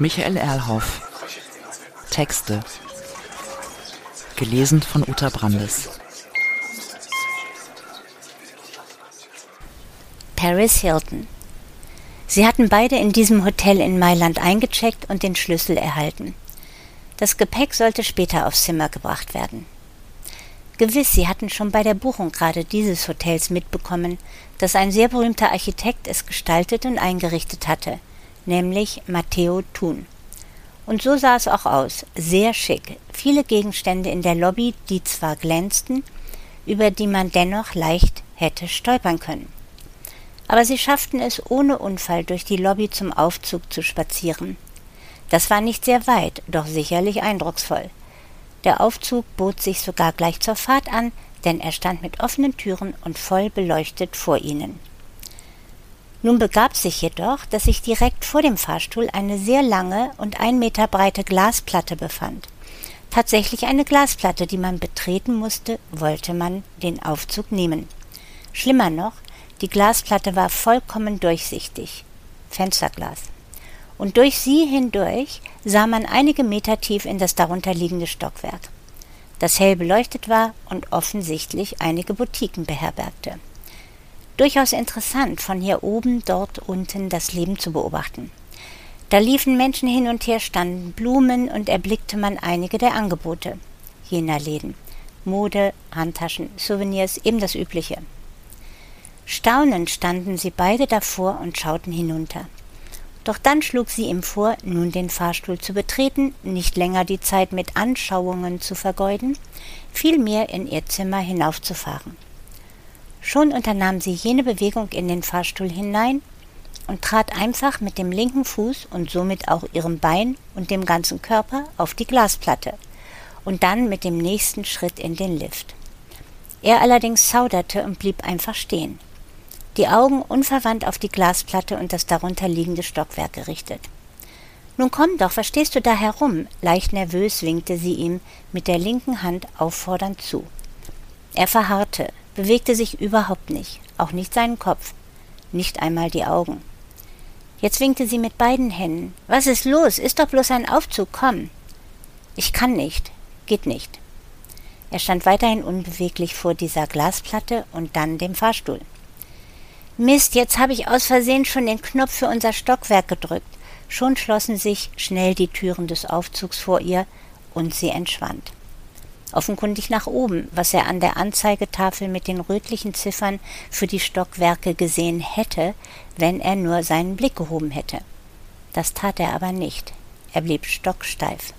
Michael Erlhoff. Texte. Gelesen von Uta Brandes. Paris Hilton. Sie hatten beide in diesem Hotel in Mailand eingecheckt und den Schlüssel erhalten. Das Gepäck sollte später aufs Zimmer gebracht werden. Gewiss, sie hatten schon bei der Buchung gerade dieses Hotels mitbekommen, dass ein sehr berühmter Architekt es gestaltet und eingerichtet hatte, nämlich Matteo Thun. Und so sah es auch aus, sehr schick, viele Gegenstände in der Lobby, die zwar glänzten, über die man dennoch leicht hätte stolpern können. Aber sie schafften es ohne Unfall durch die Lobby zum Aufzug zu spazieren. Das war nicht sehr weit, doch sicherlich eindrucksvoll. Der Aufzug bot sich sogar gleich zur Fahrt an, denn er stand mit offenen Türen und voll beleuchtet vor ihnen. Nun begab sich jedoch, dass sich direkt vor dem Fahrstuhl eine sehr lange und ein Meter breite Glasplatte befand. Tatsächlich eine Glasplatte, die man betreten musste, wollte man den Aufzug nehmen. Schlimmer noch, die Glasplatte war vollkommen durchsichtig. Fensterglas und durch sie hindurch sah man einige Meter tief in das darunterliegende Stockwerk, das hell beleuchtet war und offensichtlich einige Boutiquen beherbergte. Durchaus interessant, von hier oben dort unten das Leben zu beobachten. Da liefen Menschen hin und her, standen Blumen und erblickte man einige der Angebote jener Läden. Mode, Handtaschen, Souvenirs, eben das Übliche. Staunend standen sie beide davor und schauten hinunter. Doch dann schlug sie ihm vor, nun den Fahrstuhl zu betreten, nicht länger die Zeit mit Anschauungen zu vergeuden, vielmehr in ihr Zimmer hinaufzufahren. Schon unternahm sie jene Bewegung in den Fahrstuhl hinein und trat einfach mit dem linken Fuß und somit auch ihrem Bein und dem ganzen Körper auf die Glasplatte und dann mit dem nächsten Schritt in den Lift. Er allerdings zauderte und blieb einfach stehen die Augen unverwandt auf die Glasplatte und das darunter liegende Stockwerk gerichtet. Nun komm doch, was stehst du da herum? Leicht nervös winkte sie ihm mit der linken Hand auffordernd zu. Er verharrte, bewegte sich überhaupt nicht, auch nicht seinen Kopf, nicht einmal die Augen. Jetzt winkte sie mit beiden Händen. Was ist los? Ist doch bloß ein Aufzug, komm. Ich kann nicht, geht nicht. Er stand weiterhin unbeweglich vor dieser Glasplatte und dann dem Fahrstuhl. Mist, jetzt habe ich aus Versehen schon den Knopf für unser Stockwerk gedrückt. Schon schlossen sich schnell die Türen des Aufzugs vor ihr und sie entschwand. Offenkundig nach oben, was er an der Anzeigetafel mit den rötlichen Ziffern für die Stockwerke gesehen hätte, wenn er nur seinen Blick gehoben hätte. Das tat er aber nicht. Er blieb stocksteif.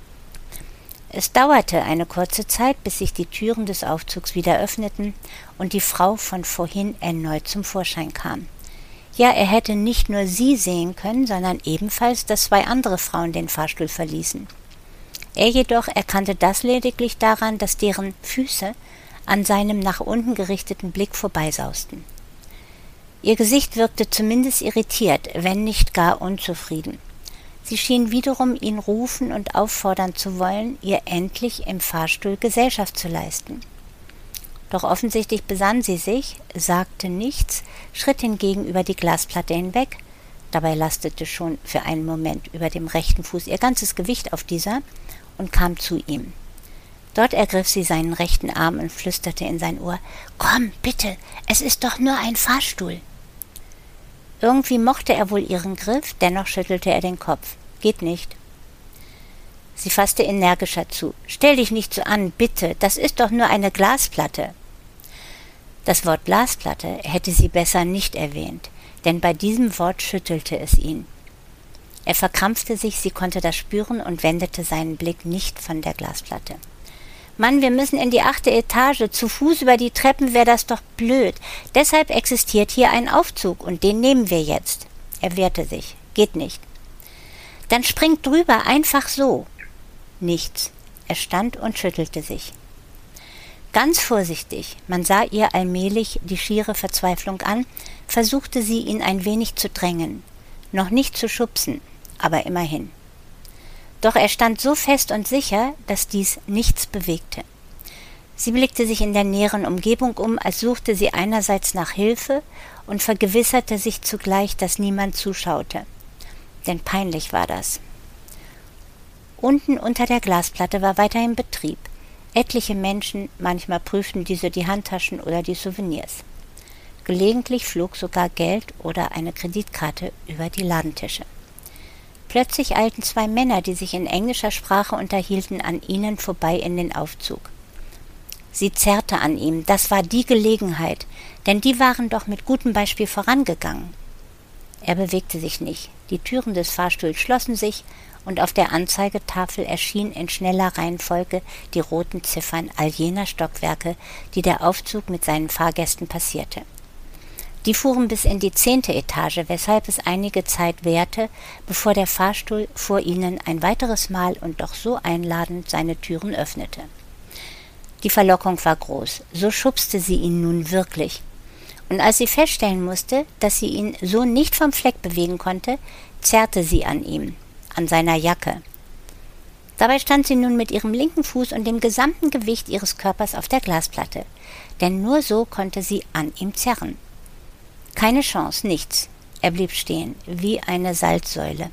Es dauerte eine kurze Zeit, bis sich die Türen des Aufzugs wieder öffneten und die Frau von vorhin erneut zum Vorschein kam. Ja, er hätte nicht nur sie sehen können, sondern ebenfalls, dass zwei andere Frauen den Fahrstuhl verließen. Er jedoch erkannte das lediglich daran, dass deren Füße an seinem nach unten gerichteten Blick vorbeisausten. Ihr Gesicht wirkte zumindest irritiert, wenn nicht gar unzufrieden. Sie schien wiederum ihn rufen und auffordern zu wollen, ihr endlich im Fahrstuhl Gesellschaft zu leisten. Doch offensichtlich besann sie sich, sagte nichts, schritt hingegen über die Glasplatte hinweg, dabei lastete schon für einen Moment über dem rechten Fuß ihr ganzes Gewicht auf dieser, und kam zu ihm. Dort ergriff sie seinen rechten Arm und flüsterte in sein Ohr Komm, bitte, es ist doch nur ein Fahrstuhl. Irgendwie mochte er wohl ihren Griff, dennoch schüttelte er den Kopf. Geht nicht. Sie fasste energischer zu. Stell dich nicht so an, bitte. Das ist doch nur eine Glasplatte. Das Wort Glasplatte hätte sie besser nicht erwähnt, denn bei diesem Wort schüttelte es ihn. Er verkrampfte sich, sie konnte das spüren und wendete seinen Blick nicht von der Glasplatte. Mann, wir müssen in die achte Etage. Zu Fuß über die Treppen wäre das doch blöd. Deshalb existiert hier ein Aufzug und den nehmen wir jetzt. Er wehrte sich. Geht nicht. Dann springt drüber, einfach so. Nichts. Er stand und schüttelte sich. Ganz vorsichtig, man sah ihr allmählich die schiere Verzweiflung an, versuchte sie ihn ein wenig zu drängen, noch nicht zu schubsen, aber immerhin. Doch er stand so fest und sicher, dass dies nichts bewegte. Sie blickte sich in der näheren Umgebung um, als suchte sie einerseits nach Hilfe und vergewisserte sich zugleich, dass niemand zuschaute. Denn peinlich war das. Unten unter der Glasplatte war weiterhin Betrieb. Etliche Menschen, manchmal prüften diese die Handtaschen oder die Souvenirs. Gelegentlich flog sogar Geld oder eine Kreditkarte über die Ladentische. Plötzlich eilten zwei Männer, die sich in englischer Sprache unterhielten, an ihnen vorbei in den Aufzug. Sie zerrte an ihm, das war die Gelegenheit, denn die waren doch mit gutem Beispiel vorangegangen. Er bewegte sich nicht, die Türen des Fahrstuhls schlossen sich, und auf der Anzeigetafel erschienen in schneller Reihenfolge die roten Ziffern all jener Stockwerke, die der Aufzug mit seinen Fahrgästen passierte. Die fuhren bis in die zehnte Etage, weshalb es einige Zeit währte, bevor der Fahrstuhl vor ihnen ein weiteres Mal und doch so einladend seine Türen öffnete. Die Verlockung war groß, so schubste sie ihn nun wirklich. Und als sie feststellen musste, dass sie ihn so nicht vom Fleck bewegen konnte, zerrte sie an ihm, an seiner Jacke. Dabei stand sie nun mit ihrem linken Fuß und dem gesamten Gewicht ihres Körpers auf der Glasplatte, denn nur so konnte sie an ihm zerren. Keine Chance, nichts. Er blieb stehen, wie eine Salzsäule.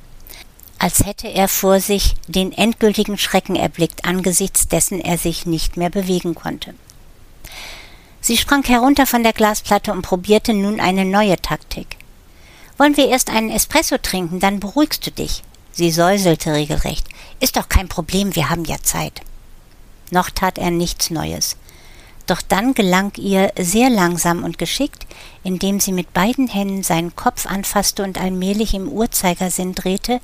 Als hätte er vor sich den endgültigen Schrecken erblickt, angesichts dessen er sich nicht mehr bewegen konnte. Sie sprang herunter von der Glasplatte und probierte nun eine neue Taktik. Wollen wir erst einen Espresso trinken, dann beruhigst du dich. Sie säuselte regelrecht. Ist doch kein Problem, wir haben ja Zeit. Noch tat er nichts Neues. Doch dann gelang ihr sehr langsam und geschickt, indem sie mit beiden Händen seinen Kopf anfasste und allmählich im Uhrzeigersinn drehte,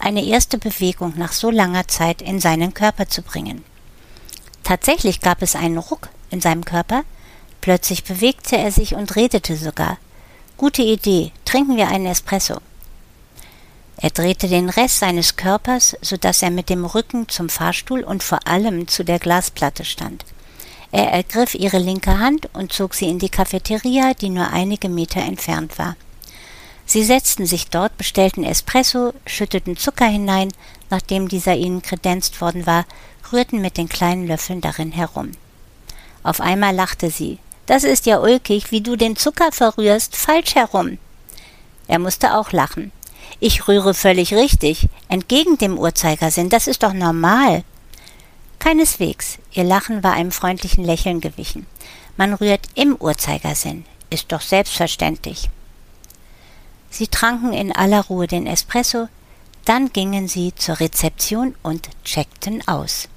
eine erste Bewegung nach so langer Zeit in seinen Körper zu bringen. Tatsächlich gab es einen Ruck in seinem Körper, plötzlich bewegte er sich und redete sogar. Gute Idee, trinken wir einen Espresso. Er drehte den Rest seines Körpers, so dass er mit dem Rücken zum Fahrstuhl und vor allem zu der Glasplatte stand. Er ergriff ihre linke Hand und zog sie in die Cafeteria, die nur einige Meter entfernt war. Sie setzten sich dort, bestellten Espresso, schütteten Zucker hinein, nachdem dieser ihnen kredenzt worden war, rührten mit den kleinen Löffeln darin herum. Auf einmal lachte sie. Das ist ja ulkig, wie du den Zucker verrührst, falsch herum. Er musste auch lachen. Ich rühre völlig richtig, entgegen dem Uhrzeigersinn, das ist doch normal. Keineswegs. Ihr Lachen war einem freundlichen Lächeln gewichen. Man rührt im Uhrzeigersinn. Ist doch selbstverständlich. Sie tranken in aller Ruhe den Espresso, dann gingen sie zur Rezeption und checkten aus.